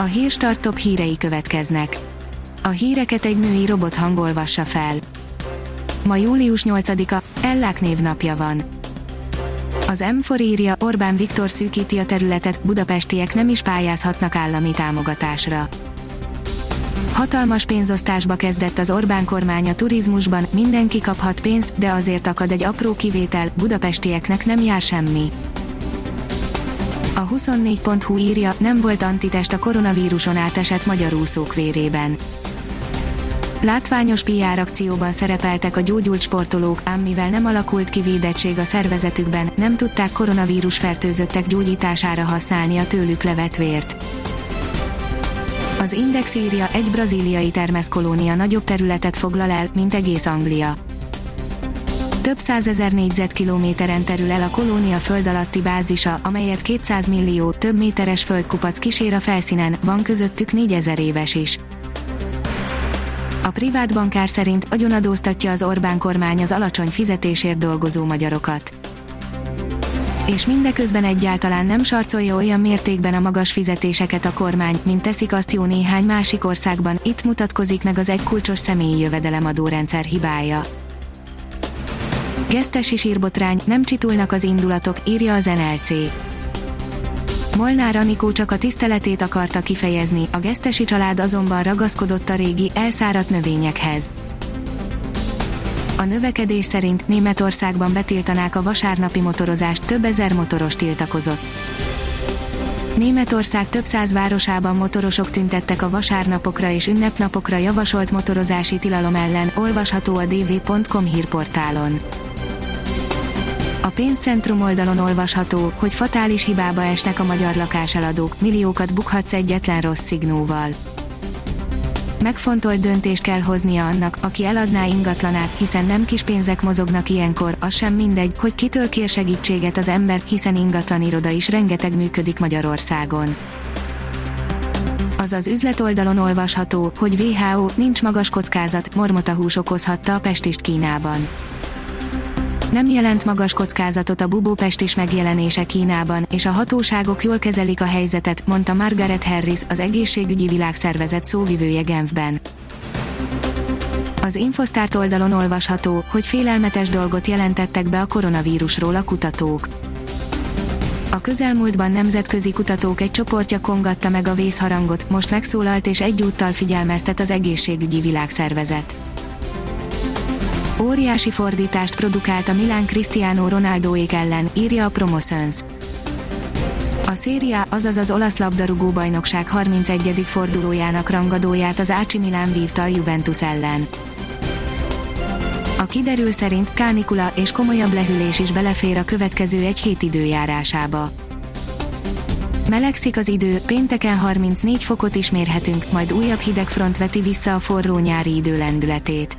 A hírstart top hírei következnek. A híreket egy női robot hangolvassa fel. Ma július 8-a, Ellák névnapja van. Az M4 írja, Orbán Viktor szűkíti a területet, budapestiek nem is pályázhatnak állami támogatásra. Hatalmas pénzosztásba kezdett az Orbán kormány a turizmusban, mindenki kaphat pénzt, de azért akad egy apró kivétel, budapestieknek nem jár semmi. A 24.hu írja, nem volt antitest a koronavíruson átesett magyar úszók vérében. Látványos PR akcióban szerepeltek a gyógyult sportolók, ám mivel nem alakult ki védettség a szervezetükben, nem tudták koronavírus fertőzöttek gyógyítására használni a tőlük levett vért. Az Index írja, egy brazíliai termeszkolónia nagyobb területet foglal el, mint egész Anglia. Több százezer négyzetkilométeren terül el a kolónia föld alatti bázisa, amelyet 200 millió, több méteres földkupac kísér a felszínen, van közöttük 4000 éves is. A privát bankár szerint agyonadóztatja az Orbán kormány az alacsony fizetésért dolgozó magyarokat. És mindeközben egyáltalán nem sarcolja olyan mértékben a magas fizetéseket a kormány, mint teszik azt jó néhány másik országban, itt mutatkozik meg az egykulcsos személyi jövedelemadórendszer hibája. Gesztesi sírbotrány, nem csitulnak az indulatok, írja az NLC. Molnár Anikó csak a tiszteletét akarta kifejezni, a gesztesi család azonban ragaszkodott a régi, elszáradt növényekhez. A növekedés szerint Németországban betiltanák a vasárnapi motorozást, több ezer motoros tiltakozott. Németország több száz városában motorosok tüntettek a vasárnapokra és ünnepnapokra javasolt motorozási tilalom ellen, olvasható a dv.com hírportálon. Pénzcentrum oldalon olvasható, hogy fatális hibába esnek a magyar lakáseladók, milliókat bukhatsz egyetlen rossz szignóval. Megfontolt döntést kell hoznia annak, aki eladná ingatlanát, hiszen nem kis pénzek mozognak ilyenkor, az sem mindegy, hogy kitől kér segítséget az ember, hiszen ingatlan iroda is rengeteg működik Magyarországon. Az az üzletoldalon olvasható, hogy WHO nincs magas kockázat, mormotahús okozhatta a pestist Kínában nem jelent magas kockázatot a bubópestis megjelenése Kínában, és a hatóságok jól kezelik a helyzetet, mondta Margaret Harris, az egészségügyi világszervezet szóvivője Genfben. Az Infosztárt oldalon olvasható, hogy félelmetes dolgot jelentettek be a koronavírusról a kutatók. A közelmúltban nemzetközi kutatók egy csoportja kongatta meg a vészharangot, most megszólalt és egyúttal figyelmeztet az egészségügyi világszervezet. Óriási fordítást produkált a Milán Cristiano Ronaldoék ellen, írja a Promoszöns. A széria, azaz az olasz labdarúgó bajnokság 31. fordulójának rangadóját az Ácsi Milán vívta a Juventus ellen. A kiderül szerint kánikula és komolyabb lehűlés is belefér a következő egy hét időjárásába. Melegszik az idő, pénteken 34 fokot is mérhetünk, majd újabb hidegfront veti vissza a forró nyári idő lendületét.